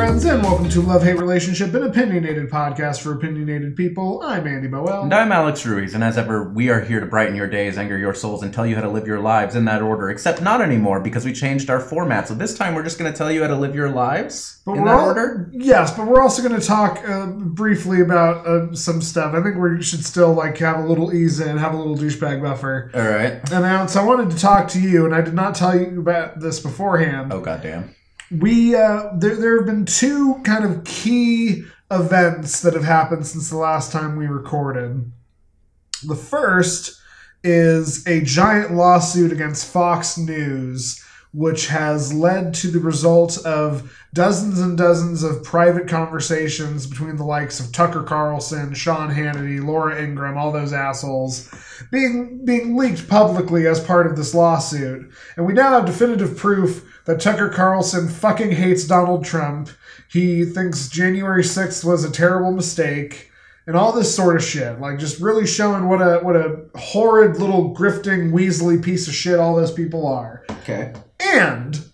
friends, and welcome to Love Hate Relationship, an opinionated podcast for opinionated people. I'm Andy Boel. And I'm Alex Ruiz, and as ever, we are here to brighten your days, anger your souls, and tell you how to live your lives in that order. Except not anymore because we changed our format. So this time, we're just going to tell you how to live your lives But in that al- order. Yes, but we're also going to talk uh, briefly about uh, some stuff. I think we should still like have a little ease in, have a little douchebag buffer. All right. And Alex, I wanted to talk to you, and I did not tell you about this beforehand. Oh goddamn. We uh, there there have been two kind of key events that have happened since the last time we recorded. The first is a giant lawsuit against Fox News, which has led to the result of dozens and dozens of private conversations between the likes of Tucker Carlson, Sean Hannity, Laura Ingraham, all those assholes, being being leaked publicly as part of this lawsuit. And we now have definitive proof that Tucker Carlson fucking hates Donald Trump. He thinks January 6th was a terrible mistake and all this sort of shit. Like just really showing what a what a horrid little grifting weaselly piece of shit all those people are. Okay. And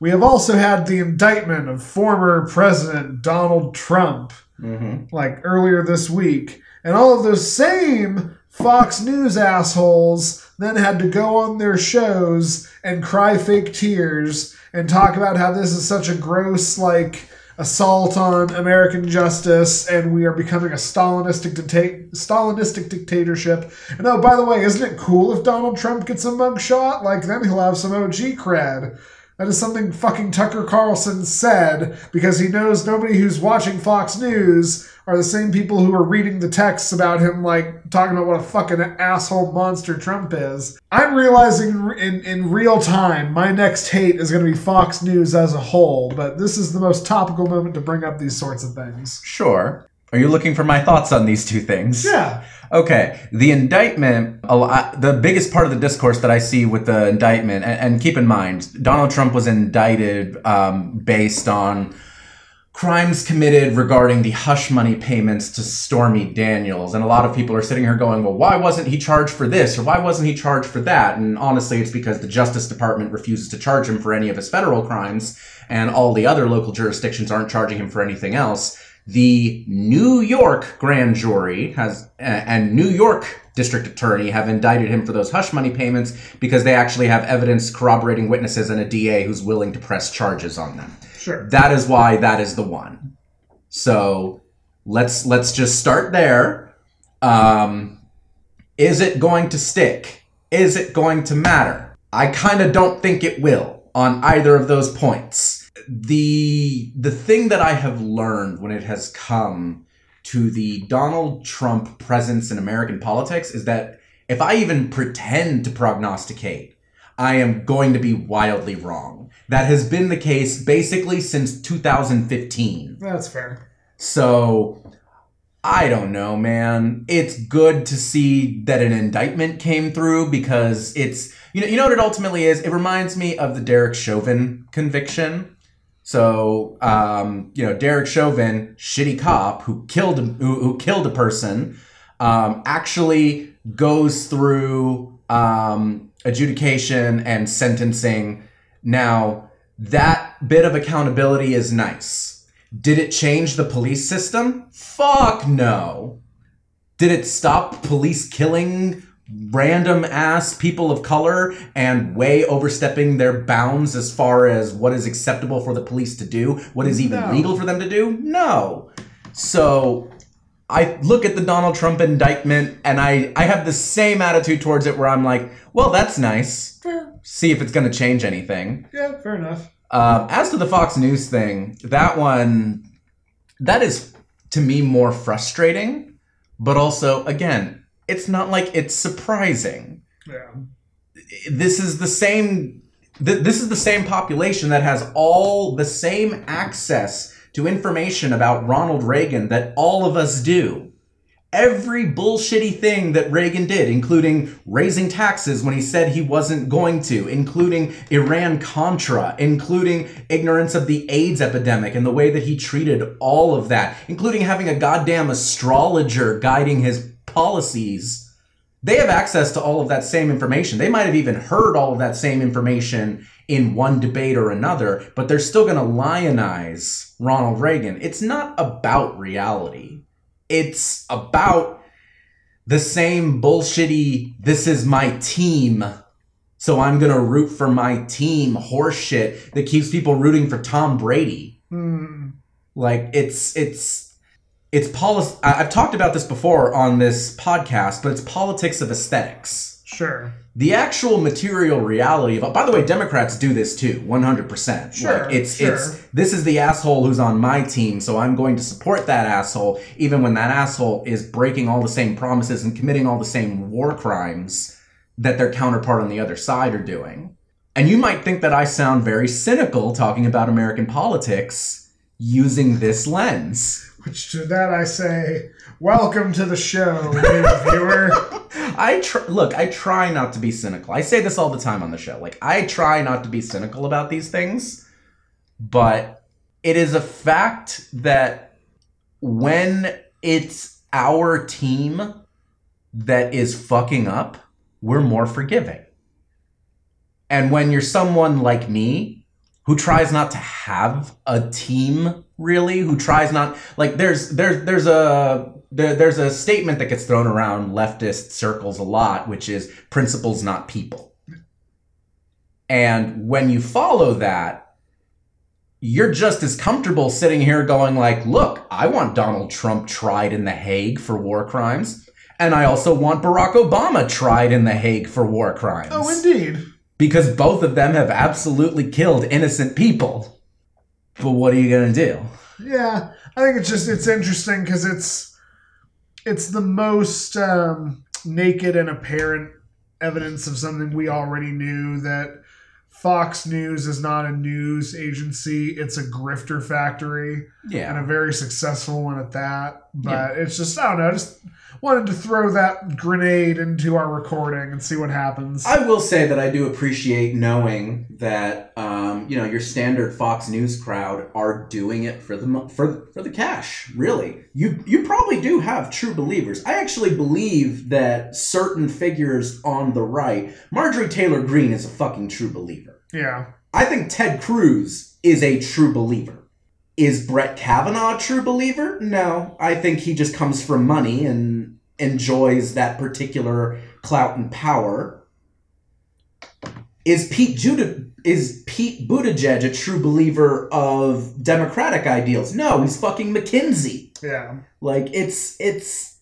we have also had the indictment of former President Donald Trump Mm-hmm. like earlier this week. And all of those same Fox News assholes then had to go on their shows and cry fake tears and talk about how this is such a gross, like, assault on American justice and we are becoming a Stalinistic, Stalinistic dictatorship. And oh, by the way, isn't it cool if Donald Trump gets a mugshot? Like, then he'll have some OG cred. That is something fucking Tucker Carlson said because he knows nobody who's watching Fox News are the same people who are reading the texts about him, like talking about what a fucking asshole monster Trump is. I'm realizing in, in real time my next hate is going to be Fox News as a whole, but this is the most topical moment to bring up these sorts of things. Sure. Are you looking for my thoughts on these two things? Yeah. Okay, the indictment, a lot, the biggest part of the discourse that I see with the indictment, and, and keep in mind, Donald Trump was indicted um, based on crimes committed regarding the hush money payments to Stormy Daniels. And a lot of people are sitting here going, well, why wasn't he charged for this or why wasn't he charged for that? And honestly, it's because the Justice Department refuses to charge him for any of his federal crimes, and all the other local jurisdictions aren't charging him for anything else. The New York grand jury has uh, and New York district attorney have indicted him for those hush money payments because they actually have evidence corroborating witnesses and a DA who's willing to press charges on them. Sure. That is why that is the one. So let's let's just start there. Um, is it going to stick? Is it going to matter? I kind of don't think it will on either of those points. The the thing that I have learned when it has come to the Donald Trump presence in American politics is that if I even pretend to prognosticate, I am going to be wildly wrong. That has been the case basically since 2015. That's fair. So I don't know, man. It's good to see that an indictment came through because it's you know you know what it ultimately is. It reminds me of the Derek Chauvin conviction. So um, you know Derek Chauvin, shitty cop who killed who, who killed a person, um, actually goes through um, adjudication and sentencing. Now that bit of accountability is nice. Did it change the police system? Fuck no. Did it stop police killing random ass people of color and way overstepping their bounds as far as what is acceptable for the police to do? What is even No. legal for them to do? No. So I look at the Donald Trump indictment and I, I have the same attitude towards it where I'm like, well, that's nice. Fair. See if it's going to change anything. Yeah, fair enough. Um, as to the Fox News thing, that one, that is to me more frustrating, but also, again, it's not like it's surprising. Yeah. This is the same. Th- this is the same population that has all the same access to information about Ronald Reagan that all of us do. Every bullshitty thing that Reagan did, including raising taxes when he said he wasn't going to, including Iran Contra, including ignorance of the AIDS epidemic and the way that he treated all of that, including having a goddamn astrologer guiding his policies. They have access to all of that same information. They might have even heard all of that same information in one debate or another, but they're still going to lionize Ronald Reagan. It's not about reality. It's about the same bullshitty, this is my team, so I'm going to root for my team horseshit that keeps people rooting for Tom Brady. Hmm. Like it's it's it's policy. I've talked about this before on this podcast, but it's politics of aesthetics. Sure. The actual material reality of. By the way, Democrats do this too, one hundred percent. Sure, Like it's sure. it's this is the asshole who's on my team, so I'm going to support that asshole, even when that asshole is breaking all the same promises and committing all the same war crimes that their counterpart on the other side are doing. And you might think that I sound very cynical talking about American politics using this lens. Which to that I say, welcome to the show, viewer. I tr- look, I try not to be cynical. I say this all the time on the show. Like I try not to be cynical about these things, but it is a fact that when it's our team that is fucking up, we're more forgiving. And when you're someone like me who tries not to have a team really, who tries not like there's there's there's a there, there's a statement that gets thrown around leftist circles a lot, which is principles, not people. And when you follow that, you're just as comfortable sitting here going like, "Look, I want Donald Trump tried in the Hague for war crimes, and I also want Barack Obama tried in the Hague for war crimes." Oh, indeed. because both of them have absolutely killed innocent people. But what are you going to do? Yeah, I think it's just it's interesting because it's it's the most um, naked and apparent evidence of something we already knew that Fox News is not a news agency; it's a grifter factory yeah, and a very successful one at that. But it's just I don't know, just wanted to throw that grenade into our recording and see what happens. I will say that I do appreciate knowing that um, you know your standard Fox News crowd are doing it for the for for the cash. Really, you you probably do have true believers. I actually believe that certain figures on the right, Marjorie Taylor Greene is a fucking true believer. yeah, I think Ted Cruz is a true believer. Is Brett Kavanaugh a true believer? No. I think he just comes from money and enjoys that particular clout and power. Is Pete Judah is Pete Buttigieg a true believer of democratic ideals? No, he's fucking McKinsey. yeah, Like it's it's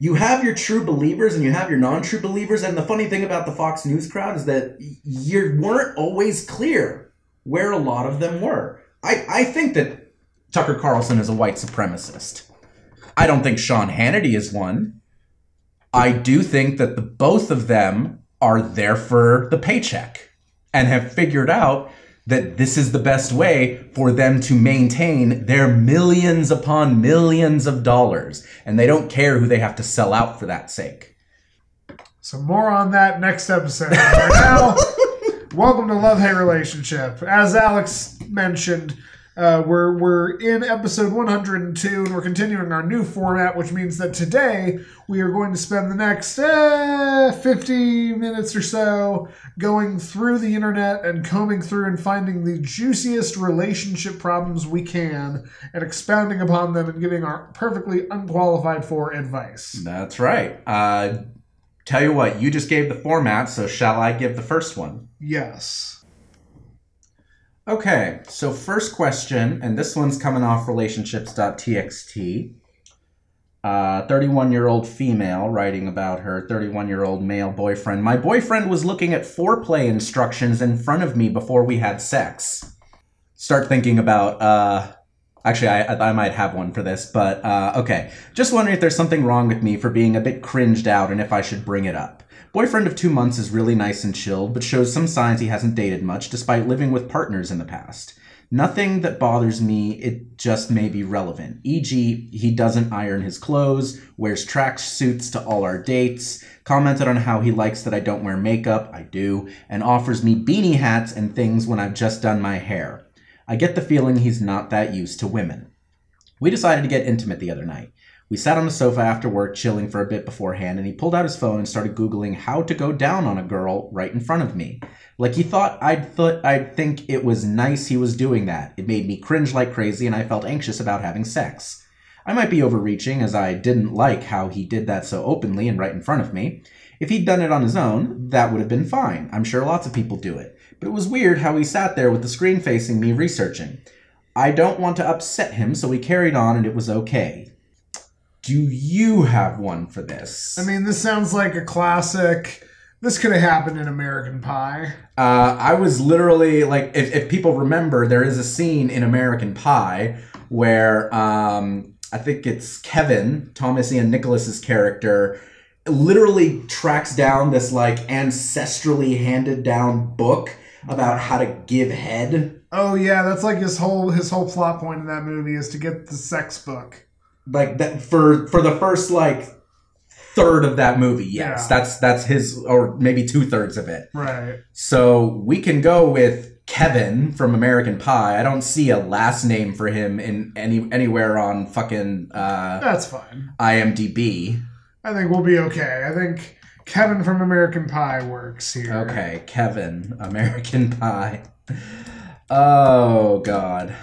you have your true believers and you have your non-true believers and the funny thing about the Fox News crowd is that you weren't always clear where a lot of them were. I I think that Tucker Carlson is a white supremacist. I don't think Sean Hannity is one. I do think that the both of them are there for the paycheck and have figured out that this is the best way for them to maintain their millions upon millions of dollars. And they don't care who they have to sell out for that sake. So more on that next episode. For now, welcome to Love Hate Relationship. As Alex mentioned, uh, we're we're in episode 102, and we're continuing our new format, which means that today we are going to spend the next eh, 50 minutes or so going through the internet and combing through and finding the juiciest relationship problems we can, and expounding upon them and giving our perfectly unqualified for advice. That's right. Uh, tell you what, you just gave the format, so shall I give the first one? Yes. Okay, so first question, and this one's coming off relationships.txt. 31 year old female writing about her 31 year old male boyfriend. My boyfriend was looking at foreplay instructions in front of me before we had sex. Start thinking about, uh, actually, I, I might have one for this, but uh, okay. Just wondering if there's something wrong with me for being a bit cringed out and if I should bring it up. Boyfriend of two months is really nice and chilled, but shows some signs he hasn't dated much despite living with partners in the past. Nothing that bothers me, it just may be relevant. E.g., he doesn't iron his clothes, wears track suits to all our dates, commented on how he likes that I don't wear makeup, I do, and offers me beanie hats and things when I've just done my hair. I get the feeling he's not that used to women. We decided to get intimate the other night. We sat on the sofa after work, chilling for a bit beforehand, and he pulled out his phone and started Googling how to go down on a girl right in front of me. Like he thought I'd th- I'd think it was nice he was doing that. It made me cringe like crazy, and I felt anxious about having sex. I might be overreaching, as I didn't like how he did that so openly and right in front of me. If he'd done it on his own, that would have been fine. I'm sure lots of people do it. But it was weird how he sat there with the screen facing me researching. I don't want to upset him, so we carried on and it was okay. Do you have one for this? I mean, this sounds like a classic. This could have happened in American Pie. Uh, I was literally like, if, if people remember, there is a scene in American Pie where um, I think it's Kevin, Thomas Ian Nicholas's character, literally tracks down this like ancestrally handed down book about how to give head. Oh yeah, that's like his whole his whole plot point in that movie is to get the sex book. Like that for for the first like third of that movie. Yes, Yeah. that's that's his or maybe two thirds of it. Right. So we can go with Kevin from American Pie. I don't see a last name for him in any anywhere on fucking uh, That's fine. IMDb. I think we'll be okay. I think Kevin from American Pie works here. Okay, Kevin, American Pie. Oh God.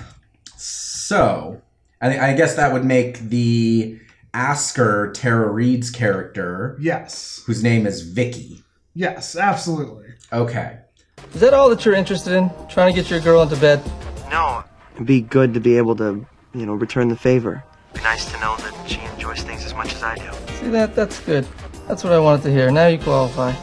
So, I I guess that would make the Asker Tara Reid's character, Yes. whose name is Vicky. Yes, absolutely. Okay. Is that all that you're interested in? Trying to get your girl into bed? No, it'd be good to be able to, you know, return the favor. Be nice to know that she enjoys things as much as I do. See that? That's good. That's what I wanted to hear. Now you qualify.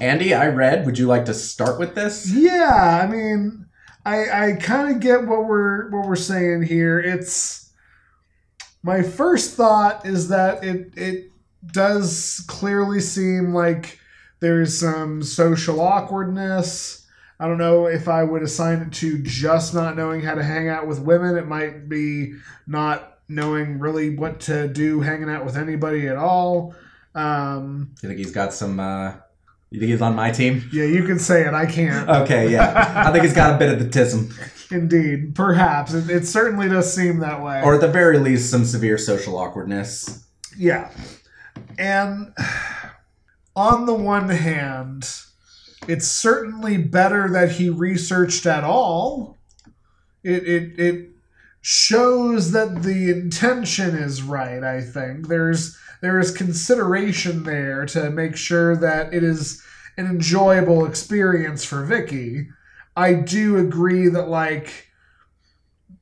Andy, I read. Would you like to start with this? Yeah, I mean, I I kind of get what we're what we're saying here. It's my first thought is that it it does clearly seem like there's some social awkwardness. I don't know if I would assign it to just not knowing how to hang out with women. It might be not knowing really what to do hanging out with anybody at all. Um, You think he's got some? uh You think he's on my team? yeah, you can say it. I can't. Okay, yeah. I think he's got a bit of the tism, Indeed, perhaps it, it certainly does seem that way. or at the very least, some severe social awkwardness. yeah, and on the one hand, it's certainly better that he researched at all. It it it shows that the intention is right. I think there's there is consideration there to make sure that it is an enjoyable experience for Vicky. I do agree that like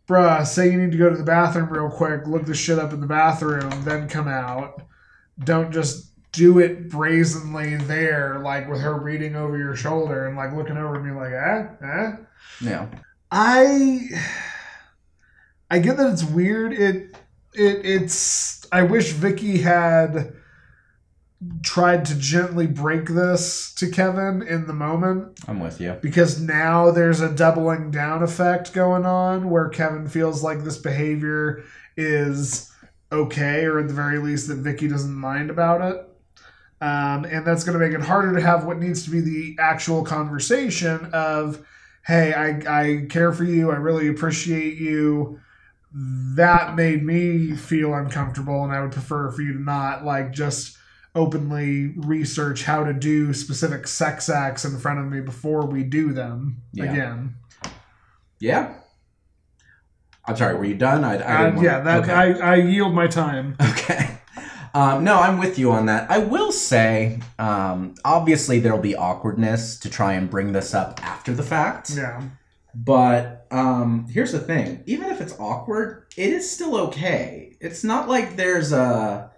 bruh, say you need to go to the bathroom real quick, look the shit up in the bathroom, then come out. Don't just do it brazenly there, like with her reading over your shoulder and like looking over me like, eh, eh. Yeah. I I get that it's weird. It it it's I wish Vicky had tried to gently break this to Kevin in the moment I'm with you. because now there's a doubling down effect going on where Kevin feels like this behavior is okay, or at the very least that Vicky doesn't mind about it. Um, and that's going to make it harder to have what needs to be the actual conversation of, hey, I, I care for you, I really appreciate you. That made me feel uncomfortable, and I would prefer for you to not like just openly research how to do specific sex acts in front of me before we do them Yeah. again. Yeah. I'm sorry. Were you done? I, I Uh, yeah, that okay. I, I yield my time. Okay. Um, no, I'm with you on that. I will say, um, obviously, there'll be awkwardness to try and bring this up after the fact. Yeah, But um, here's the thing: even if it's awkward, it is still okay. It's not like there's a.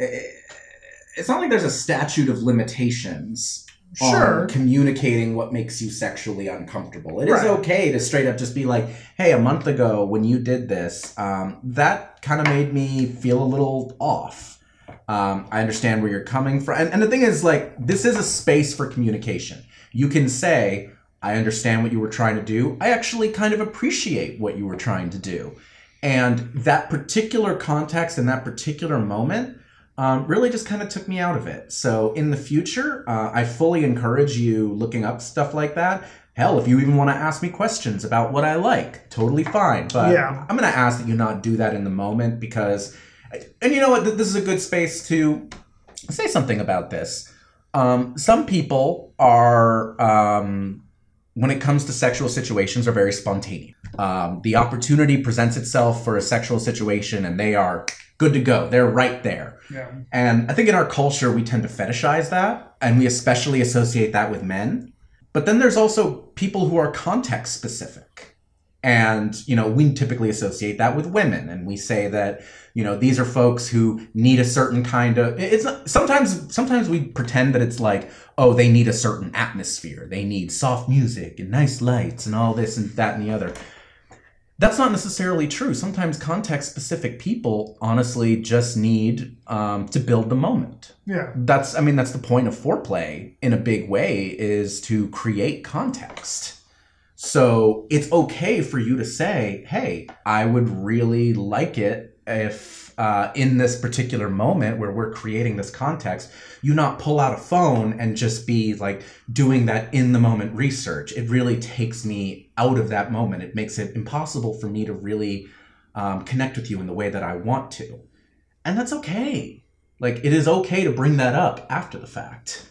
It's not like there's a statute of limitations sure. on communicating what makes you sexually uncomfortable. It is Right. okay to straight up just be like, "Hey, a month ago when you did this, um, that kind of made me feel a little off." Um, I understand where you're coming from, and, and the thing is, like, this is a space for communication. You can say, "I understand what you were trying to do. I actually kind of appreciate what you were trying to do," and that particular context and that particular moment um, really just kind of took me out of it. So in the future, uh, I fully encourage you looking up stuff like that. Hell, if you even want to ask me questions about what I like, totally fine. But Yeah. I'm going to ask that you not do that in the moment because And you know what? This is a good space to say something about this. Um, some people are, um, when it comes to sexual situations, are very spontaneous. Um, the opportunity presents itself for a sexual situation, and they are good to go. They're right there. Yeah. And I think in our culture, we tend to fetishize that, and we especially associate that with men. But then there's also people who are context specific. And, you know, we typically associate that with women. And we say that, you know, these are folks who need a certain kind of it's not sometimes sometimes we pretend that it's like, oh, they need a certain atmosphere. They need soft music and nice lights and all this and that and the other. That's not necessarily true. Sometimes context specific people honestly just need um, to build the moment Yeah. that's i mean that's the point of foreplay in a big way is to create context so it's okay for you to say hey i would really like it if uh, in this particular moment where we're creating this context you not pull out a phone and just be like doing that in the moment research. It really takes me out of that moment. It makes it impossible for me to really um, connect with you in the way that i want to. And that's okay. Like it is okay to bring that up after the fact.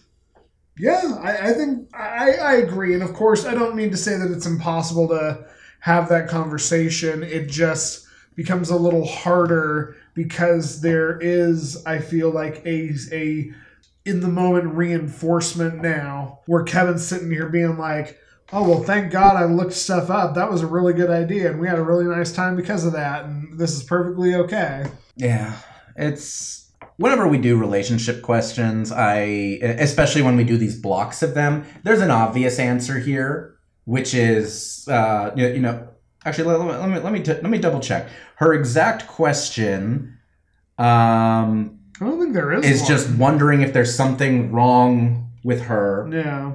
Yeah, I, I think I, I agree. And of course, I don't mean to say that it's impossible to have that conversation. It just becomes a little harder because there is, I feel like, a, a in the moment reinforcement now where Kevin's sitting here being like, oh, well, thank God I looked stuff up. That was a really good idea. And we had a really nice time because of that. And this is perfectly okay. Yeah, it's whenever we do relationship questions, I especially when we do these blocks of them, there's an obvious answer here, which is uh, you know actually let, let me let me t- let me double check her exact question. Um, I don't think there is is one. just wondering if there's something wrong with her. Yeah.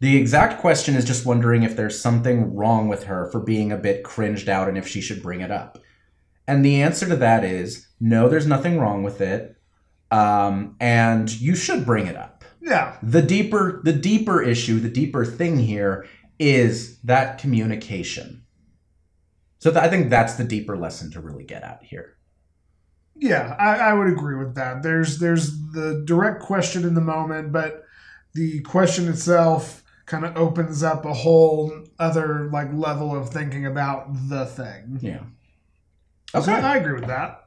The exact question is just wondering if there's something wrong with her for being a bit cringed out and if she should bring it up. And the answer to that is no, there's nothing wrong with it. Um, and you should bring it up. Yeah. The deeper the deeper issue, the deeper thing here is that communication. So th- I think that's the deeper lesson to really get at here. Yeah, I, I would agree with that. There's there's the direct question in the moment, but the question itself kind of opens up a whole other like level of thinking about the thing. Yeah. Okay. I agree with that.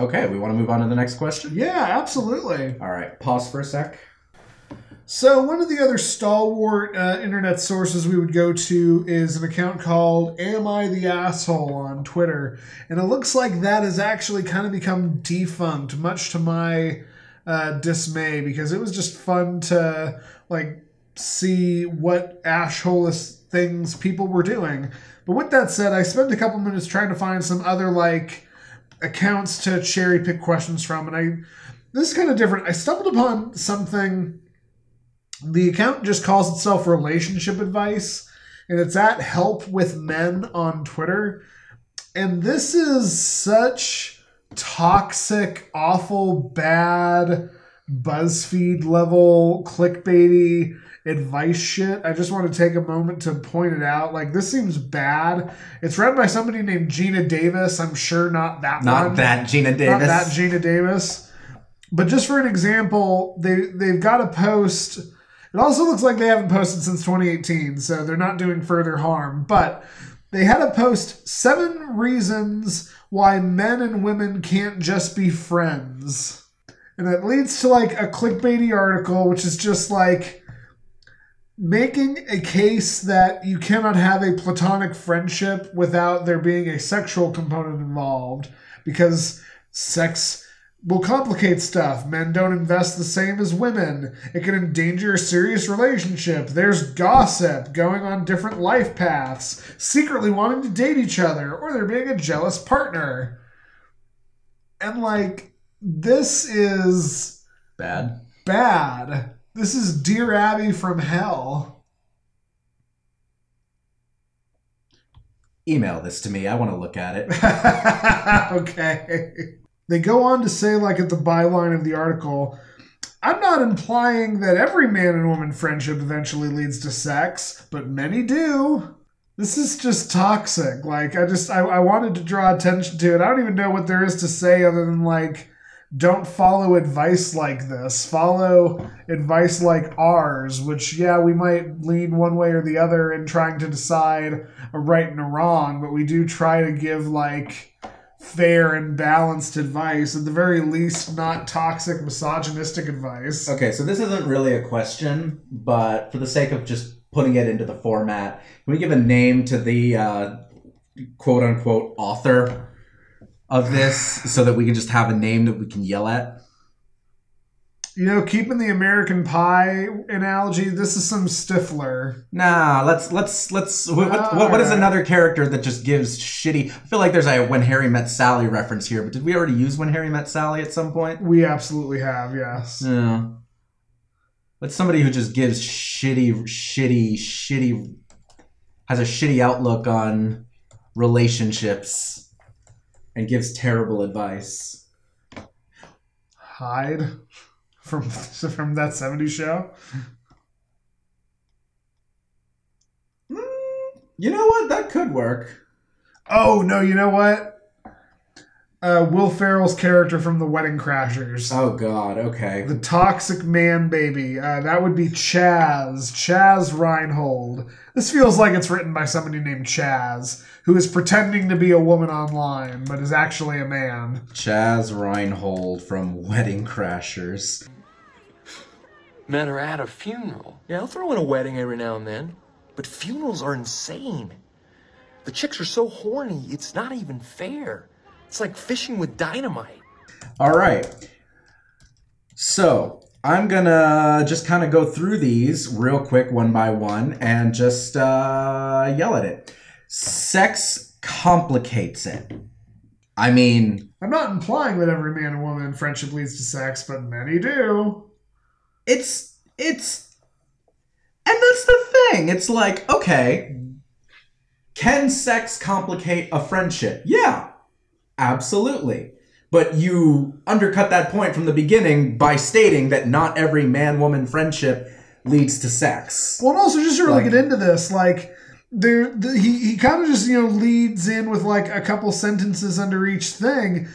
Okay, we want to move on to the next question? Yeah, absolutely. All right, pause for a sec. So one of the other stalwart uh, internet sources we would go to is an account called "Am I the Asshole" on Twitter, and it looks like that has actually kind of become defunct, much to my uh, dismay, because it was just fun to like see what ashholeless things people were doing. But with that said, I spent a couple minutes trying to find some other like accounts to cherry pick questions from, and I this is kind of different. I stumbled upon something the account just calls itself relationship advice and it's at help with men on twitter and this is such toxic awful bad buzzfeed level clickbaity advice shit i just want to take a moment to point it out like this seems bad it's read by somebody named gina davis i'm sure not that Not one that Geena Davis. not that Geena Davis. But just for an example, they they've got a post. It also looks like they haven't posted since 2018, so they're not doing further harm. But they had a post seven reasons why men and women can't just be friends. And it leads to like a clickbaity article, which is just like making a case that you cannot have a platonic friendship without there being a sexual component involved because sex will complicate stuff. Men don't invest the same as women. It can endanger a serious relationship. There's gossip, going on different life paths, secretly wanting to date each other, or there being a jealous partner. And like, this is Bad. bad. This is Dear Abby from hell. Email this to me. I want to look at it. okay. They go on to say, like at the byline of the article, I'm not implying that every man and woman friendship eventually leads to sex, but many do. This is just toxic. Like I just I, I wanted to draw attention to it. I don't even know what there is to say other than like don't follow advice like this. Follow advice like ours, which yeah, we might lean one way or the other in trying to decide a right and a wrong, but we do try to give like fair and balanced advice, at the very least not toxic misogynistic advice. Okay, so this isn't really a question, but for the sake of just putting it into the format, can we give a name to the uh, quote unquote author of this so that we can just have a name that we can yell at? You know, keeping the American Pie analogy, this is some Stifler. Nah, let's let's let's. What, what, what, what is another character that just gives shitty? I feel like there's a When Harry Met Sally reference here, but did we already use When Harry Met Sally at some point? We absolutely have, yes. Yeah. But somebody who just gives shitty, shitty, shitty, has a shitty outlook on relationships and gives terrible advice. Hyde from from that 70s show. Mm, you know what? That could work. Oh, no, you know what? Uh, Will Ferrell's character from The Wedding Crashers. Oh God. Okay. The toxic man baby. Uh, that would be Chaz. Chaz Reinhold. This feels like it's written by somebody named Chaz, who is pretending to be a woman online, but is actually a man. Chaz Reinhold from Wedding Crashers. Men are at a funeral. Yeah, I'll throw in a wedding every now and then. But funerals are insane. The chicks are so horny, it's not even fair. It's like fishing with dynamite. All right. So I'm gonna just kind of go through these real quick, one by one, and just uh, yell at it. Sex complicates it. I mean, I'm not implying that every man and woman friendship leads to sex, but many do. it's it's, and that's the thing. It's like, okay, can sex complicate a friendship? Yeah, absolutely. But you undercut that point from the beginning by stating that not every man woman friendship leads to sex. Well, and also just to really Like- get into this, like there, the, he he kind of just you know leads in with like a couple sentences under each thing.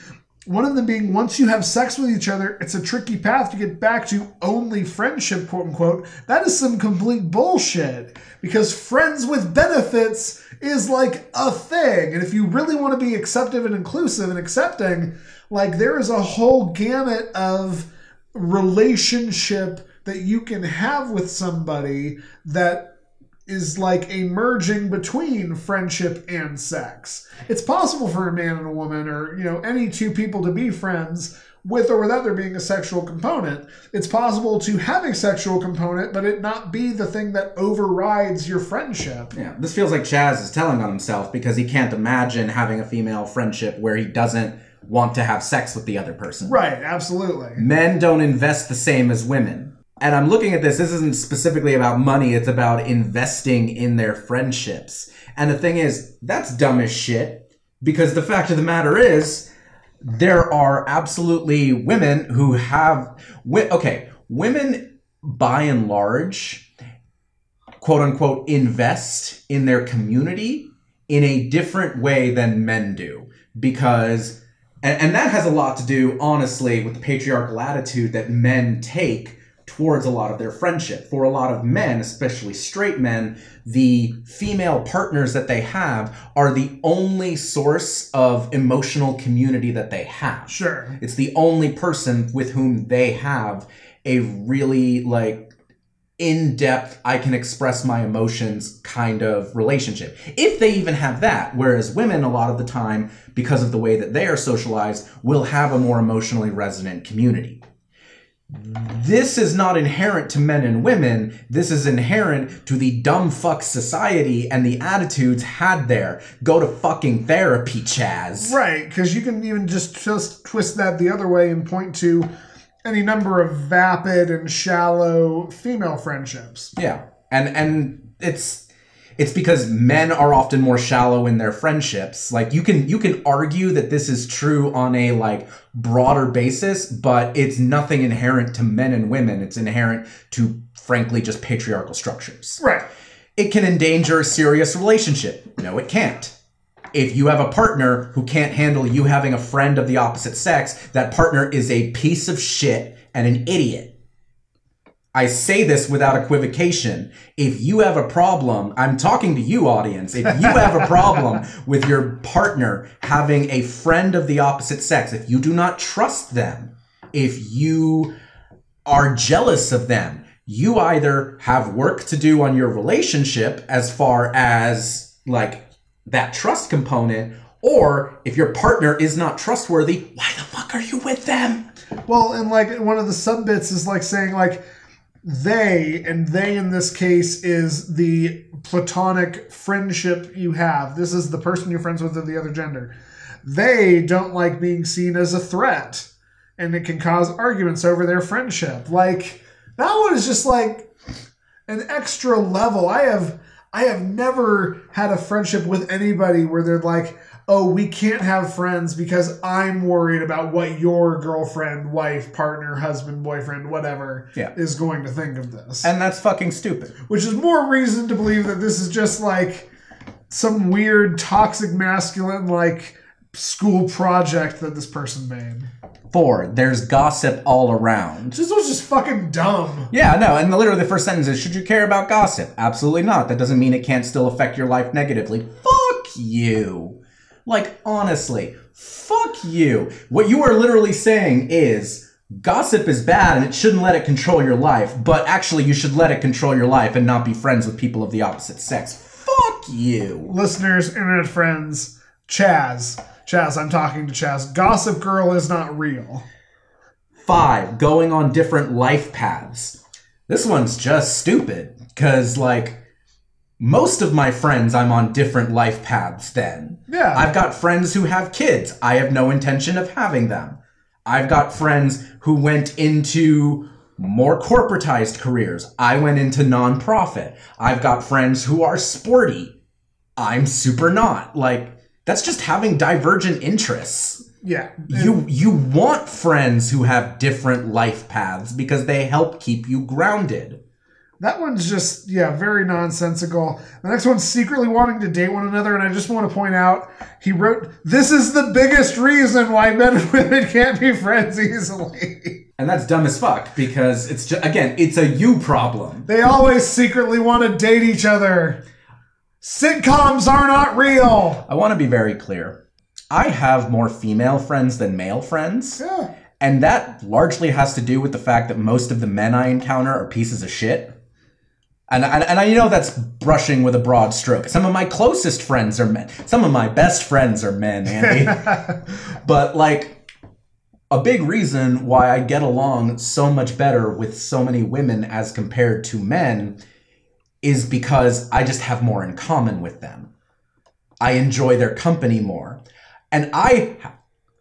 One of them being, once you have sex with each other, it's a tricky path to get back to only friendship, quote unquote. That is some complete bullshit because friends with benefits is like a thing. And if you really want to be acceptive and inclusive and accepting, like there is a whole gamut of relationship that you can have with somebody that is like a merging between friendship and sex. It's possible for a man and a woman or, you know, any two people to be friends with or without there being a sexual component. It's possible to have a sexual component but it not be the thing that overrides your friendship. Yeah, this feels like Chaz is telling on himself because he can't imagine having a female friendship where he doesn't want to have sex with the other person. Right, absolutely. Men don't invest the same as women. And I'm looking at this, this isn't specifically about money, it's about investing in their friendships. And the thing is, that's dumb as shit because the fact of the matter is, there are absolutely women who have, okay, women by and large, quote unquote, invest in their community in a different way than men do because and, that has a lot to do honestly with the patriarchal attitude that men take towards a lot of their friendship for a lot of men especially straight men the female partners that they have are the only source of emotional community that they have Sure. it's the only person with whom they have a really like in-depth I can express my emotions kind of relationship. If they even have that, whereas women a lot of the time because of the way that they are socialized will have a more emotionally resonant community. This is not inherent to men and women. This is inherent to the dumb fuck society and the attitudes had there. Go to fucking therapy, Chaz. Right, because you can even just just twist that the other way and point to any number of vapid and shallow female friendships. Yeah, and and it's it's because men are often more shallow in their friendships. Like you can you can argue that this is true on a like broader basis, but it's nothing inherent to men and women. It's inherent to frankly just patriarchal structures. Right. It can endanger a serious relationship. No, it can't. If you have a partner who can't handle you having a friend of the opposite sex, that partner is a piece of shit and an idiot. I say this without equivocation. If you have a problem, I'm talking to you, audience. If you have a problem with your partner having a friend of the opposite sex, if you do not trust them, if you are jealous of them, you either have work to do on your relationship as far as like that trust component, or if your partner is not trustworthy, why the fuck are you with them? Well, and like one of the sub bits is like saying like they and they in this case is the platonic friendship you have. This is the person you're friends with of the other gender. They don't like being seen as a threat, and it can cause arguments over their friendship. Like that one is just like an extra level. I have I have never had a friendship with anybody where they're like, oh, we can't have friends because I'm worried about what your girlfriend, wife, partner, husband, boyfriend, whatever Yeah. is going to think of this. And that's fucking stupid. Which is more reason to believe that this is just like some weird toxic masculine like school project that this person made. Four, there's gossip all around. This was just fucking dumb. Yeah, no, and literally the first sentence is Should you care about gossip? Absolutely not. That doesn't mean it can't still affect your life negatively. Fuck you. Like, honestly, fuck you. What you are literally saying is gossip is bad and it shouldn't let it control your life, but actually, you should let it control your life and not be friends with people of the opposite sex. Fuck you. Listeners, internet friends, Chaz. Chaz, I'm talking to Chaz. Gossip Girl is not real. Five, going on different life paths. This one's just stupid, because, like, most of my friends I'm on different life paths then. Yeah. I've got friends who have kids. I have no intention of having them. I've got friends who went into more corporatized careers. I went into nonprofit. I've got friends who are sporty. I'm super not. Like, that's just having divergent interests yeah. you you want friends who have different life paths because they help keep you grounded. That one's just, yeah, very nonsensical. The next one's secretly wanting to date one another, and I just want to point out he wrote, This is the biggest reason why men and women can't be friends easily. And that's dumb as fuck because it's just again, it's a you problem. They always secretly want to date each other. Sitcoms are not real. I want to be very clear. I have more female friends than male friends. Yeah. And that largely has to do with the fact that most of the men I encounter are pieces of shit. And, and, and I know that's brushing with a broad stroke. Some of my closest friends are men. Some of my best friends are men, Andy. but like, a big reason why I get along so much better with so many women as compared to men is because I just have more in common with them. I enjoy their company more. And I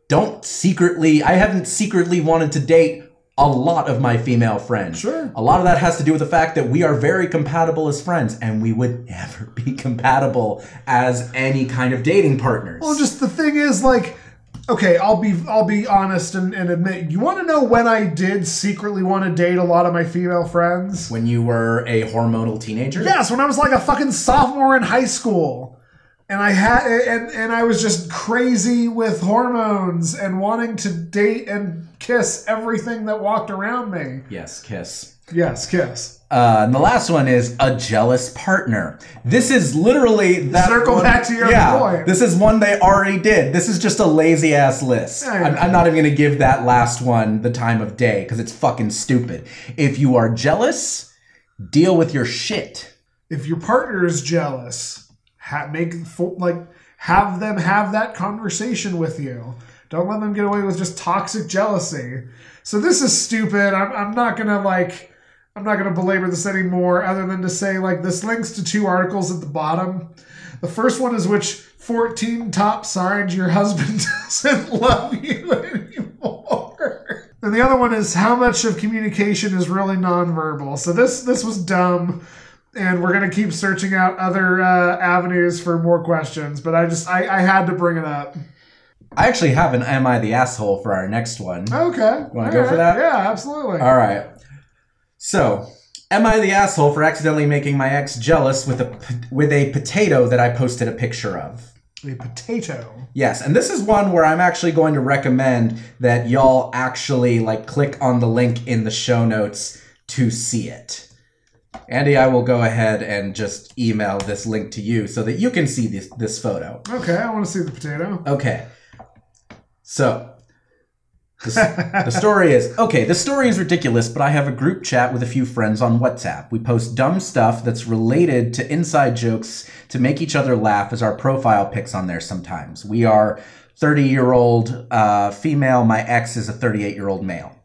don't secretly, I haven't secretly wanted to date a lot of my female friends. Sure. A lot of that has to do with the fact that we are very compatible as friends and we would never be compatible as any kind of dating partners. Well, just the thing is, like, okay, I'll be I'll be honest and, and admit. You want to know when I did secretly want to date a lot of my female friends? when you were a hormonal teenager? Yes, when I was like a fucking sophomore in high school. And I had and and I was just crazy with hormones and wanting to date and kiss everything that walked around me. Yes, kiss. Yes, kiss. Uh, and the last one is a jealous partner. This is literally that. Circle one- back to your yeah, point. This is one they already did. This is just a lazy ass list. I'm, I'm not even gonna give that last one the time of day because it's fucking stupid. If you are jealous, deal with your shit. If your partner is jealous, ha- make like have them have that conversation with you. Don't let them get away with just toxic jealousy. So this is stupid. I'm, I'm not gonna like I'm not gonna belabor this anymore, other than to say like this links to two articles at the bottom. The first one is which 14 top signs your husband doesn't love you anymore. And the other one is how much of communication is really nonverbal. So this this was dumb and we're gonna keep searching out other uh, avenues for more questions. But I just I, I had to bring it up. I actually have an "Am I the asshole" for our next one. Okay, Wanna go for that? Yeah, absolutely. All right. So, Am I the asshole for accidentally making my ex jealous with a with a potato that I posted a picture of? A potato. Yes, and this is one where I'm actually going to recommend that y'all actually like click on the link in the show notes to see it. Andy, I will go ahead and just email this link to you so that you can see this this photo. Okay, I want to see the potato. Okay. So, the, the story is okay, the story is ridiculous, but I have a group chat with a few friends on WhatsApp. We post dumb stuff that's related to inside jokes to make each other laugh as our profile pics on there sometimes. We are 30 year old uh, female, my ex is a 38 year old male.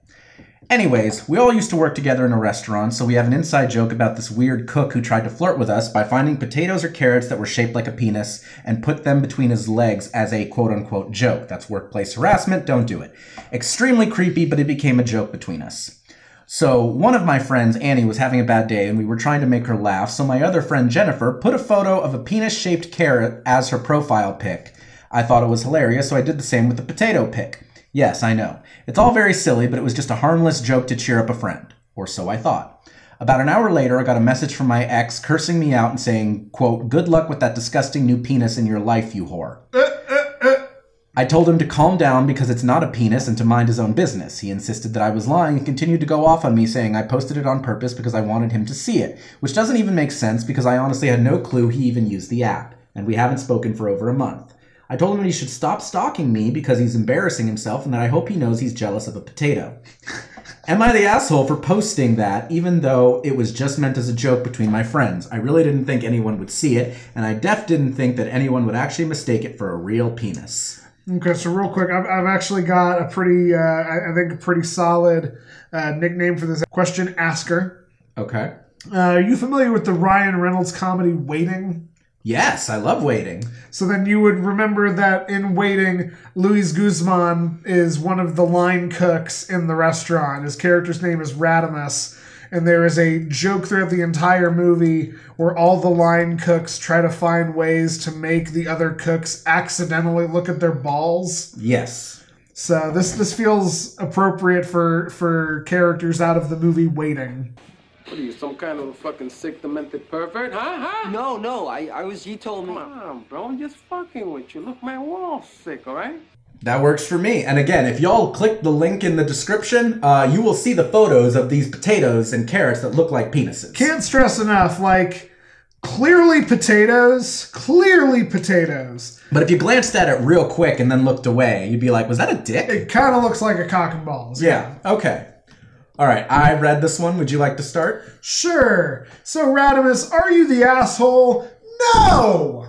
Anyways, we all used to work together in a restaurant, so we have an inside joke about this weird cook who tried to flirt with us by finding potatoes or carrots that were shaped like a penis and put them between his legs as a quote unquote joke. That's workplace harassment, don't do it. Extremely creepy, but it became a joke between us. So, one of my friends, Annie, was having a bad day and we were trying to make her laugh, so my other friend, Jennifer, put a photo of a penis shaped carrot as her profile pic. I thought it was hilarious, so I did the same with the potato pic. Yes, I know. It's all very silly, but it was just a harmless joke to cheer up a friend. Or so I thought. About an hour later, I got a message from my ex cursing me out and saying, quote, good luck with that disgusting new penis in your life, you whore. I told him to calm down because it's not a penis and to mind his own business. He insisted that I was lying and continued to go off on me, saying I posted it on purpose because I wanted him to see it, which doesn't even make sense because I honestly had no clue he even used the app, and we haven't spoken for over a month. I told him he should stop stalking me because he's embarrassing himself and that I hope he knows he's jealous of a potato. Am I the asshole for posting that, even though it was just meant as a joke between my friends? I really didn't think anyone would see it, and I def didn't think that anyone would actually mistake it for a real penis. Okay, so real quick, I've, I've actually got a pretty, uh, I, I think, a pretty solid uh, nickname for this question asker. Okay. Uh, are you familiar with the Ryan Reynolds comedy Waiting? Yes, I love waiting. So then you would remember that in Waiting, Luis Guzman is one of the line cooks in the restaurant. His character's name is Radamus. And there is a joke throughout the entire movie where all the line cooks try to find ways to make the other cooks accidentally look at their balls. Yes. So this this feels appropriate for for characters out of the movie Waiting. What are you, some kind of a fucking sick, demented pervert, huh? Huh? No, no, I, I was, he told me. Come on, bro. I'm just fucking with you. Look, man, we're all sick, all right? That works for me. And again, if y'all click the link in the description, uh, you will see the photos of these potatoes and carrots that look like penises. Can't stress enough, like clearly potatoes, clearly potatoes. But if you glanced at it real quick and then looked away, you'd be like, was that a dick? It kind of looks like a cock and balls. Yeah. Okay. All right. I read this one. Would you like to start? Sure. So Radamus, are you the asshole? No.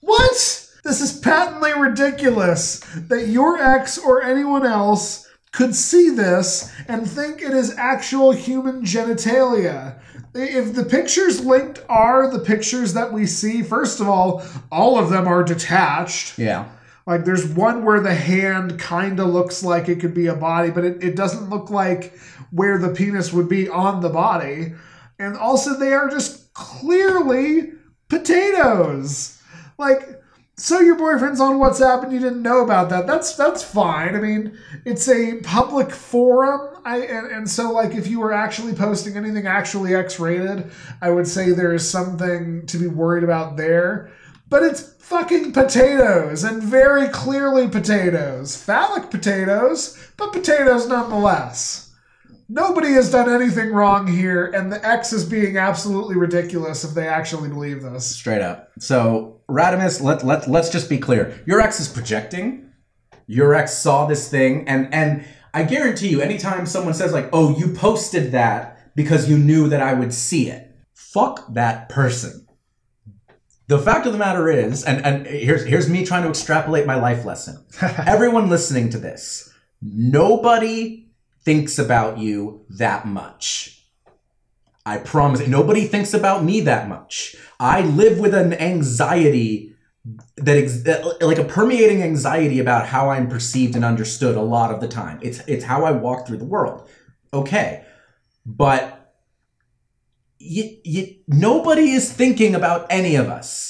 What? This is patently ridiculous that your ex or anyone else could see this and think it is actual human genitalia. If the pictures linked are the pictures that we see, first of all, all of them are detached. Yeah. Like there's one where the hand kind of looks like it could be a body, but it, it doesn't look like where the penis would be on the body. And also, they are just clearly potatoes. Like, so your boyfriend's on WhatsApp and you didn't know about that. That's that's fine. I mean, it's a public forum. I and, and so like if you were actually posting anything actually X-rated, I would say there is something to be worried about there. But it's fucking potatoes and very clearly potatoes. Phallic potatoes, but potatoes nonetheless. Nobody has done anything wrong here, and the ex is being absolutely ridiculous if they actually believe this. Straight up. So, Radamus, let, let, let's just be clear. Your ex is projecting. Your ex saw this thing, and, and I guarantee you, anytime someone says, like, oh, you posted that because you knew that I would see it, fuck that person. The fact of the matter is, and, and here's, here's me trying to extrapolate my life lesson. Everyone listening to this, nobody thinks about you that much. I promise. Nobody thinks about me that much. I live with an anxiety that ex- like a permeating anxiety about how I'm perceived and understood a lot of the time. It's it's how I walk through the world. Okay. But nobody is thinking about any of us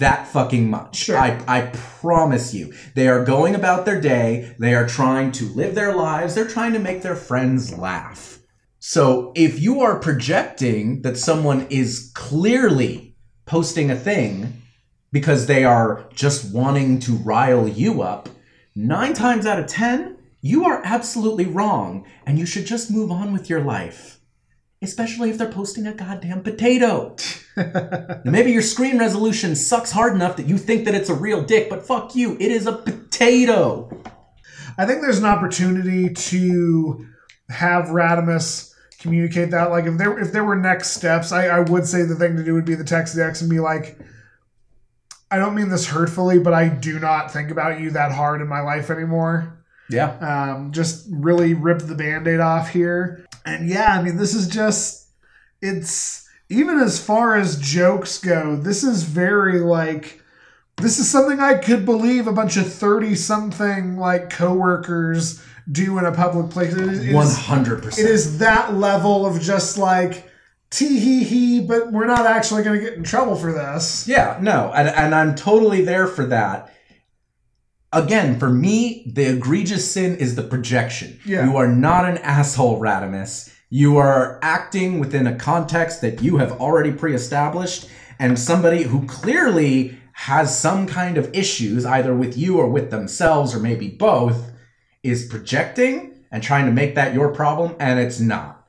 that fucking much. Sure. I, I promise you. They are going about their day. They are trying to live their lives. They're trying to make their friends laugh. So if you are projecting that someone is clearly posting a thing because they are just wanting to rile you up, nine times out of ten, you are absolutely wrong and you should just move on with your life. Especially if they're posting a goddamn potato. Maybe your screen resolution sucks hard enough that you think that it's a real dick, but fuck you, it is a potato. I think there's an opportunity to have Radamus communicate that. Like if there if there were next steps, I, I would say the thing to do would be the text the ex and be like, I don't mean this hurtfully, but I do not think about you that hard in my life anymore. Yeah. Um, just really rip the band-aid off here. And yeah, I mean this is just it's even as far as jokes go, this is very like this is something I could believe a bunch of 30 something like coworkers do in a public place. It is, it is- One hundred percent. It is that level of just like tee hee hee, but we're not actually going to get in trouble for this. Yeah, no, and, and I'm totally there for that. Again, for me, the egregious sin is the projection. Yeah. You are not an asshole, Radamus. You are acting within a context that you have already pre established, and somebody who clearly has some kind of issues, either with you or with themselves, or maybe both, is projecting and trying to make that your problem, and it's not.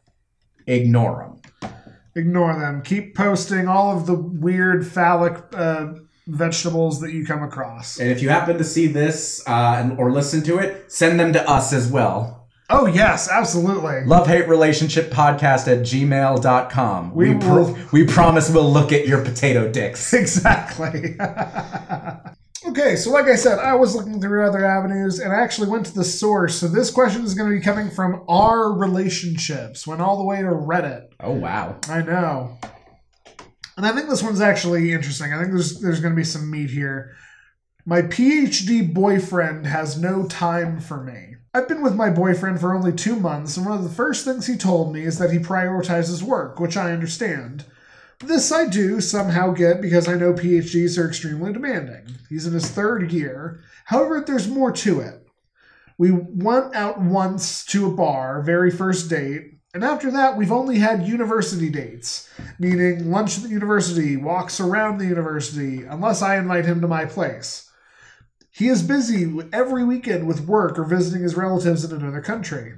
Ignore them. Ignore them. Keep posting all of the weird phallic uh, vegetables that you come across. And if you happen to see this uh, or listen to it, send them to us as well. Oh, yes, absolutely. Love hate relationship podcast at gmail.com. We We, will- we promise we'll look at your potato dicks. Exactly. okay, so like I said, I was looking through other avenues and I actually went to the source. So this question is going to be coming from our relationships, went all the way to Reddit. Oh, wow. I know. And I think this one's actually interesting. I think there's there's going to be some meat here. My PhD boyfriend has no time for me. I've been with my boyfriend for only two months, and one of the first things he told me is that he prioritizes work, which I understand. This I do somehow get because I know PhDs are extremely demanding. He's in his third year. However, there's more to it. We went out once to a bar, very first date, and after that, we've only had university dates, meaning lunch at the university, walks around the university, unless I invite him to my place. He is busy every weekend with work or visiting his relatives in another country.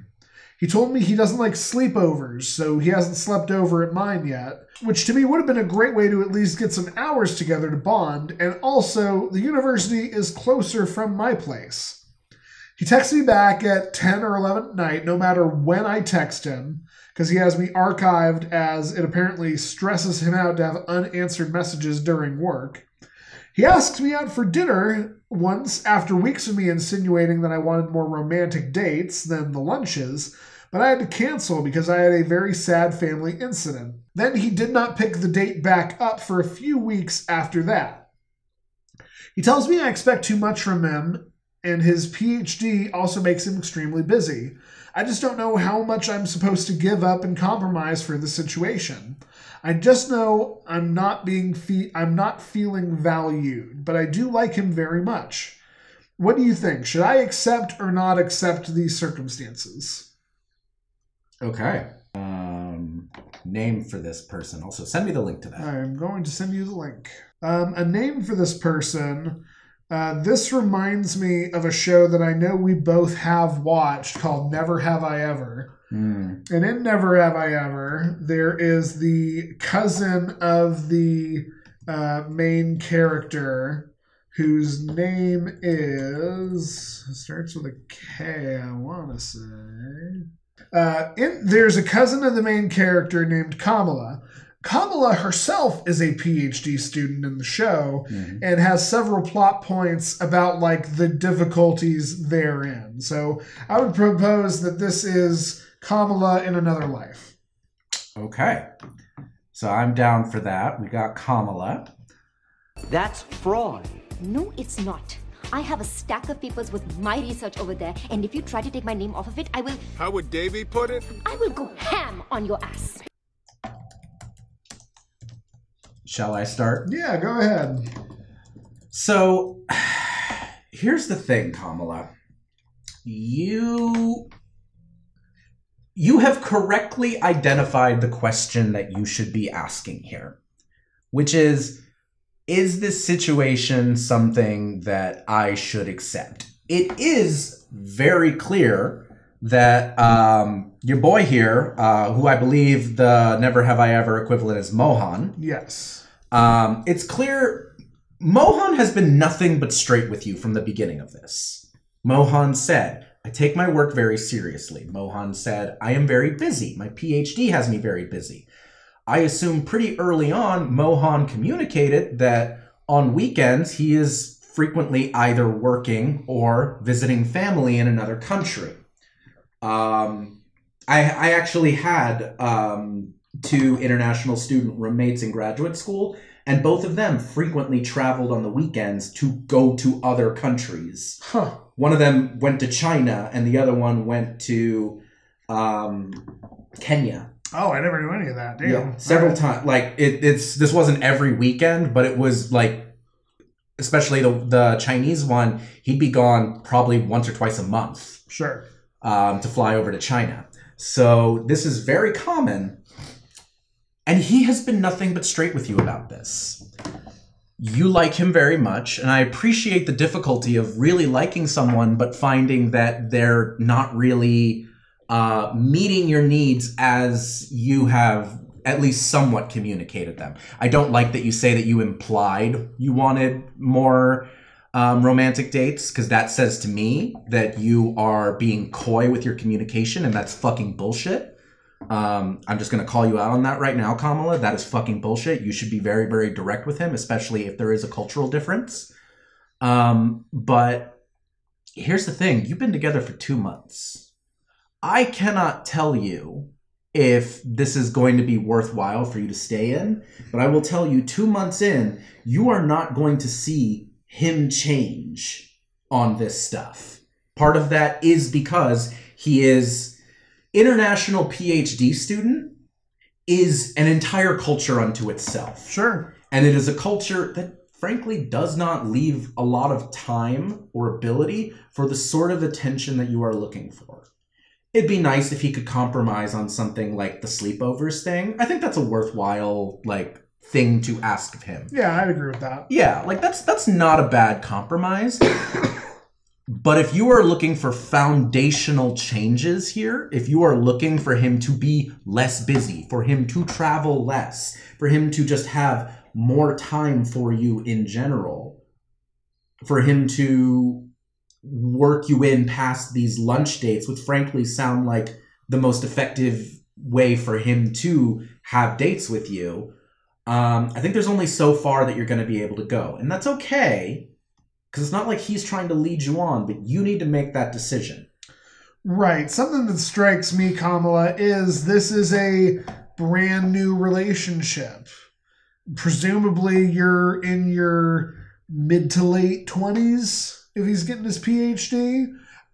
He told me he doesn't like sleepovers, so he hasn't slept over at mine yet, which to me would have been a great way to at least get some hours together to bond, and also, the university is closer from my place. He texts me back at 10 or 11 at night, no matter when I text him, because he has me archived as it apparently stresses him out to have unanswered messages during work. He asks me out for dinner once after weeks of me insinuating that I wanted more romantic dates than the lunches, but I had to cancel because I had a very sad family incident. Then he did not pick the date back up for a few weeks after that. He tells me I expect too much from him, and his PhD also makes him extremely busy. I just don't know how much I'm supposed to give up and compromise for the situation. I just know I'm not being fe- I'm not feeling valued, but I do like him very much. What do you think? Should I accept or not accept these circumstances? Okay. Um, name for this person. Also, send me the link to that. I'm going to send you the link. Um, a name for this person. Uh, this reminds me of a show that I know we both have watched called Never Have I Ever. Hmm. And in Never Have I Ever, there is the cousin of the uh, main character whose name is starts with a K. I want to say. Uh, in, there's a cousin of the main character named Kamala. Kamala herself is a PhD student in the show Mhm. and has several plot points about like the difficulties therein. So I would propose that this is Kamala in another life. Okay. So I'm down for that. We got Kamala. That's fraud. No, it's not. I have a stack of papers with my research over there, and if you try to take my name off of it, I will How would Devi put it? I will go ham on your ass. Shall I start? Yeah, go ahead. So here's the thing, Kamala. You you have correctly identified the question that you should be asking here, which is Is this situation something that I should accept? It is very clear that um, your boy here, uh, who I believe the Never Have I Ever equivalent is Mohan, Yes. um, it's clear Mohan has been nothing but straight with you from the beginning of this. Mohan said, I take my work very seriously. Mohan said, I am very busy. My PhD has me very busy. I assume pretty early on, Mohan communicated that on weekends he is frequently either working or visiting family in another country. Um, I, I actually had um, two international student roommates in graduate school, and both of them frequently traveled on the weekends to go to other countries. Huh. One of them went to China, and the other one went to um, Kenya. Oh, I never knew any of that. Damn. several Alright. times. Like it, it's this wasn't every weekend, but it was like, especially the the Chinese one. He'd be gone probably once or twice a month Sure. Um, to fly over to China. So this is very common. And he has been nothing but straight with you about this. You like him very much, and I appreciate the difficulty of really liking someone but finding that they're not really uh, meeting your needs as you have at least somewhat communicated them. I don't like that you say that you implied you wanted more um, romantic dates because that says to me that you are being coy with your communication and that's fucking bullshit. Um, I'm just gonna call you out on that right now, Kamala. That is fucking bullshit. You should be very, very direct with him, especially if there is a cultural difference. Um, but here's the thing: you've been together for two months. I cannot tell you if this is going to be worthwhile for you to stay in, but I will tell you, two months in, you are not going to see him change on this stuff. Part of that is because he is international PhD student is an entire culture unto itself. Sure. And it is a culture that frankly does not leave a lot of time or ability for the sort of attention that you are looking for. It'd be nice if he could compromise on something like the sleepovers thing. I think that's a worthwhile like thing to ask of him. Yeah, I'd agree with that. Yeah, like that's that's not a bad compromise. but if you are looking for foundational changes here, if you are looking for him to be less busy, for him to travel less, for him to just have more time for you in general, for him to work you in past these lunch dates, which frankly sound like the most effective way for him to have dates with you. Um, I think there's only so far that you're going to be able to go, and that's okay because it's not like he's trying to lead you on, but you need to make that decision. Right. Something that strikes me, Kamala, is this is a brand new relationship. Presumably, you're in your mid to late 20s if he's getting his PhD.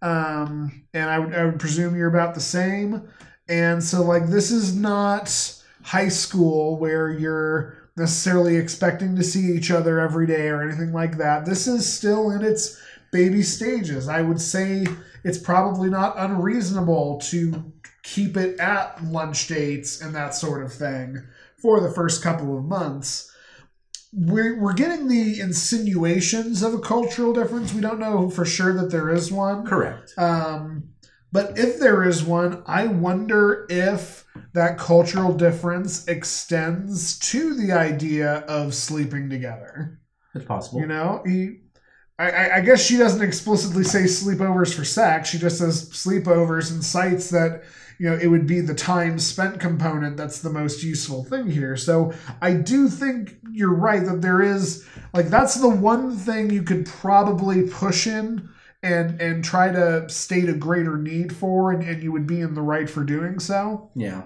Um, and I would, I would presume you're about the same. And so, like, this is not high school where you're necessarily expecting to see each other every day or anything like that. This is still in its baby stages. I would say it's probably not unreasonable to keep it at lunch dates and that sort of thing for the first couple of months. We're, we're getting the insinuations of a cultural difference. We don't know for sure that there is one. Correct. Um, but if there is one, I wonder if that cultural difference extends to the idea of sleeping together. It's possible. You know, he, I- I, I guess she doesn't explicitly say sleepovers for sex. She just says sleepovers and cites that you know it would be the time spent component that's the most useful thing here. So I do think you're right that there is like that's the one thing you could probably push in and and try to state a greater need for and, and you would be in the right for doing so yeah.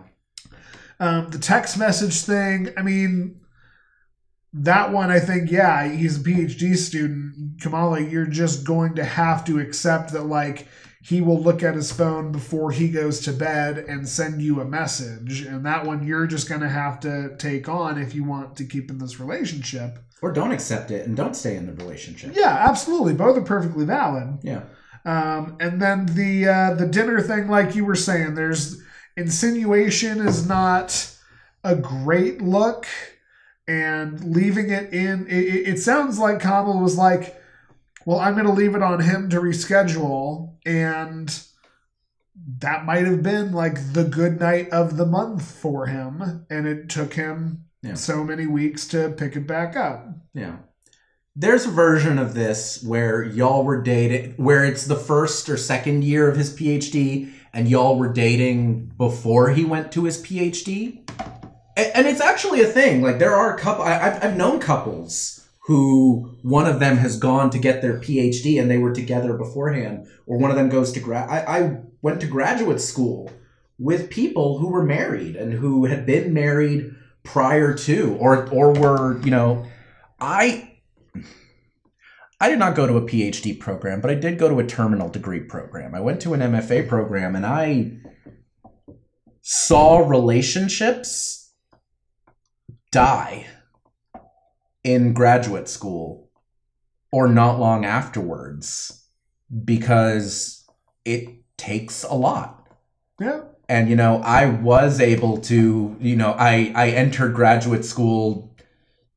um, the text message thing, I mean, that one, I think, yeah, he's a PhD student. Kamala, you're just going to have to accept that, like, he will look at his phone before he goes to bed and send you a message. And that one, you're just going to have to take on if you want to keep in this relationship. Or don't accept it and don't stay in the relationship. Yeah, absolutely. Both are perfectly valid. Yeah. Um, and then the uh, the dinner thing, like you were saying, there's insinuation is not a great look, and leaving it in. It, it- sounds like Kamala was like, "Well, I'm going to leave it on him to reschedule," and that might have been like the good night of the month for him, and it took him Yeah. so many weeks to pick it back up. Yeah. There's a version of this where y'all were dating, where it's the first or second year of his PhD, and y'all were dating before he went to his PhD. And it's actually a thing. Like there are a couple. I've, I've known couples who one of them has gone to get their PhD and they were together beforehand, or one of them goes to grad. I, I went to graduate school with people who were married and who had been married prior to, or or were you know, I. I did not go to a PhD program, but I did go to a terminal degree program. I went to an MFA program and I saw relationships die in graduate school or not long afterwards because it takes a lot. Yeah. And you know, I was able to, you know, I I entered graduate school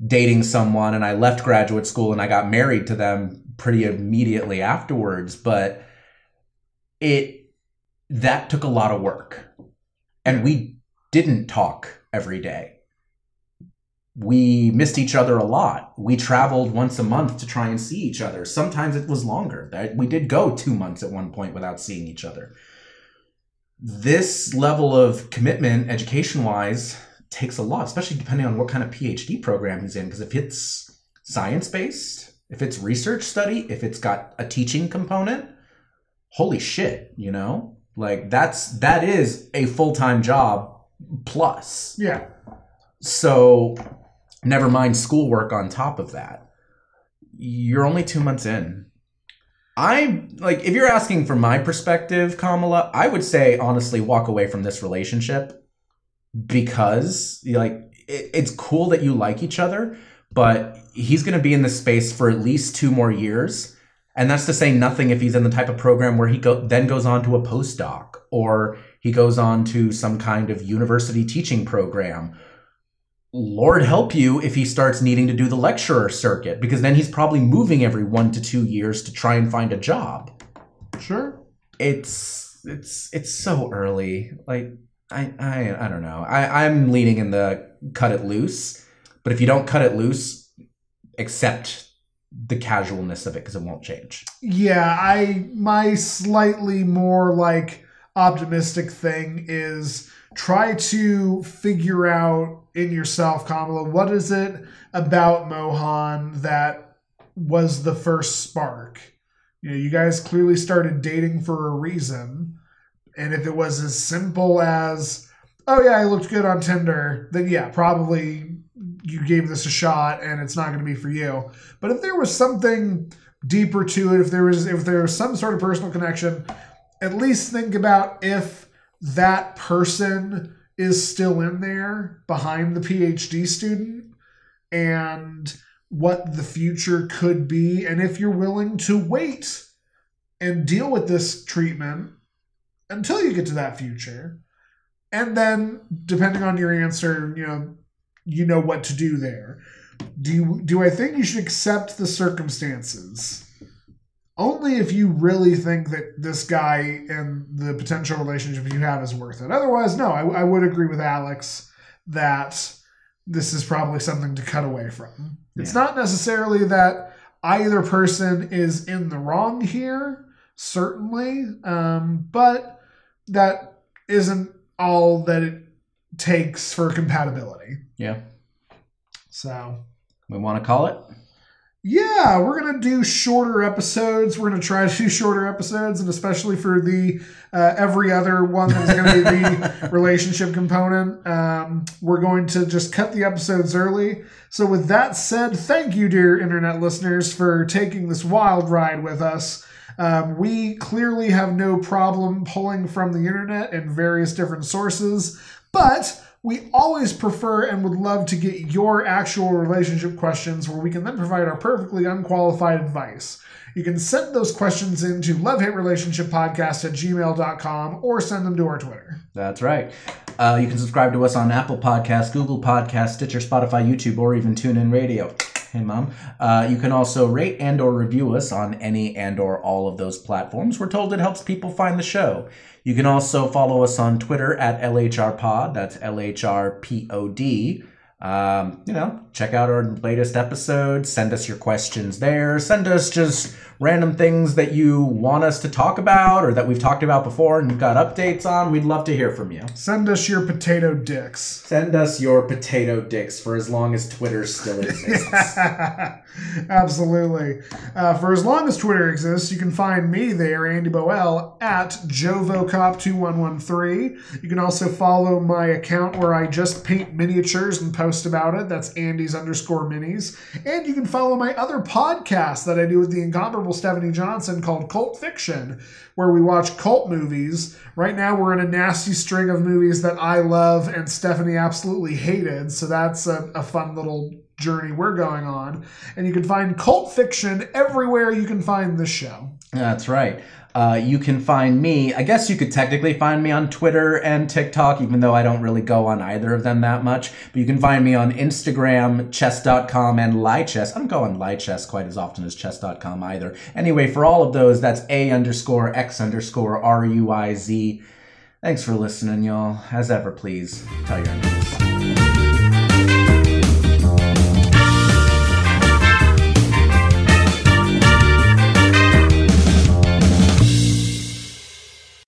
dating someone and I left graduate school and I got married to them pretty immediately afterwards, but it that took a lot of work. And we didn't talk every day. We missed each other a lot. We traveled once a month to try and see each other. Sometimes it was longer. That- We did go 2 months at one point without seeing each other. This level of commitment education-wise takes a lot, especially depending on what kind of PhD program he's in. Because if it's science based, if it's research study, if it's got a teaching component, holy shit, you know? Like that's that is a full time job plus. Yeah. So never mind schoolwork on top of that. You're only two months in. I like if you're asking from my perspective, Kamala, I would say honestly walk away from this relationship because like it, it's cool that you like each other, but he's going to be in this space for at least two more years, and that's to say nothing if he's in the type of program where he go then goes on to a postdoc or he goes on to some kind of university teaching program. Lord help you if he starts needing to do the lecturer circuit because then he's probably moving every one to two years to try and find a job Sure. it's it's it's so early. Like I I I don't know. I I'm leaning in the cut it loose, but if you don't cut it loose, accept the casualness of it because it won't change. Yeah, I my slightly more like optimistic thing is try to figure out in yourself, Kamala, what is it about Mohan that was the first spark? You know, you guys clearly started dating for a reason. And if it was as simple as, oh yeah, I looked good on Tinder, then yeah, probably you gave this a shot and it's not going to be for you. But if there was something deeper to it, if there was if there was some sort of personal connection, at least think about if that person is still in there behind the PhD student and what the future could be and if you're willing to wait and deal with this treatment until you get to that future. And then depending on your answer, you know, you know what to do there. Do you, do I think you should accept the circumstances? Only if you really think that this guy and the potential relationship you have is worth it. Otherwise, no, I, I would agree with Alex that this is probably something to cut away from. It's not necessarily that either person is in the wrong here, certainly, um, but that isn't all that it takes for compatibility. Yeah. So, We want to call it? Yeah, we're gonna do shorter episodes. We're gonna try to do shorter episodes, and especially for the uh, every other one that's gonna be the relationship component, um, we're going to just cut the episodes early. So, with that said, thank you, dear internet listeners, for taking this wild ride with us. Um, we clearly have no problem pulling from the internet and various different sources, but we always prefer and would love to get your actual relationship questions where we can then provide our perfectly unqualified advice. You can send those questions in to lovehaterelationshippodcast at gmail.com or send them to our Twitter. That's right. Uh, you can subscribe to us on Apple Podcasts, Google Podcasts, Stitcher, Spotify, YouTube, or even TuneIn Radio. Hey, mom. Uh, you can also rate and or review us on any and or all of those platforms. We're told it helps people find the show. You can also follow us on Twitter at LHRPod. That's L-H-R-P-O-D. Um, you know, check out our latest episodes. Send us your questions there. Send us just random things that you want us to talk about or that we've talked about before and you've got updates on. We'd love to hear from you. Send us your potato dicks. Send us your potato dicks for as long as Twitter still exists. Absolutely. Uh, for as long as Twitter exists, you can find me there, Andy Boel, at JovoCop2113. You can also follow my account where I just paint miniatures and post about it. That's Andy's underscore minis. And you can follow my other podcast that I do with the incomparable Stephanie Johnson called Cult Fiction, where we watch cult movies. Right now, we're in a nasty string of movies that I love and Stephanie absolutely hated. So that's a, a fun little journey we're going on. And you can find Cult Fiction everywhere you can find this show. That's right. Uh, you can find me, I guess you could technically find me on Twitter and TikTok, even though I don't really go on either of them that much. But you can find me on Instagram, chess.com, and Lichess. I don't go on Lichess quite as often as chess.com either. Anyway, for all of those, that's A underscore X underscore R U I Z. Thanks for listening, y'all. As ever, please tell your enemies.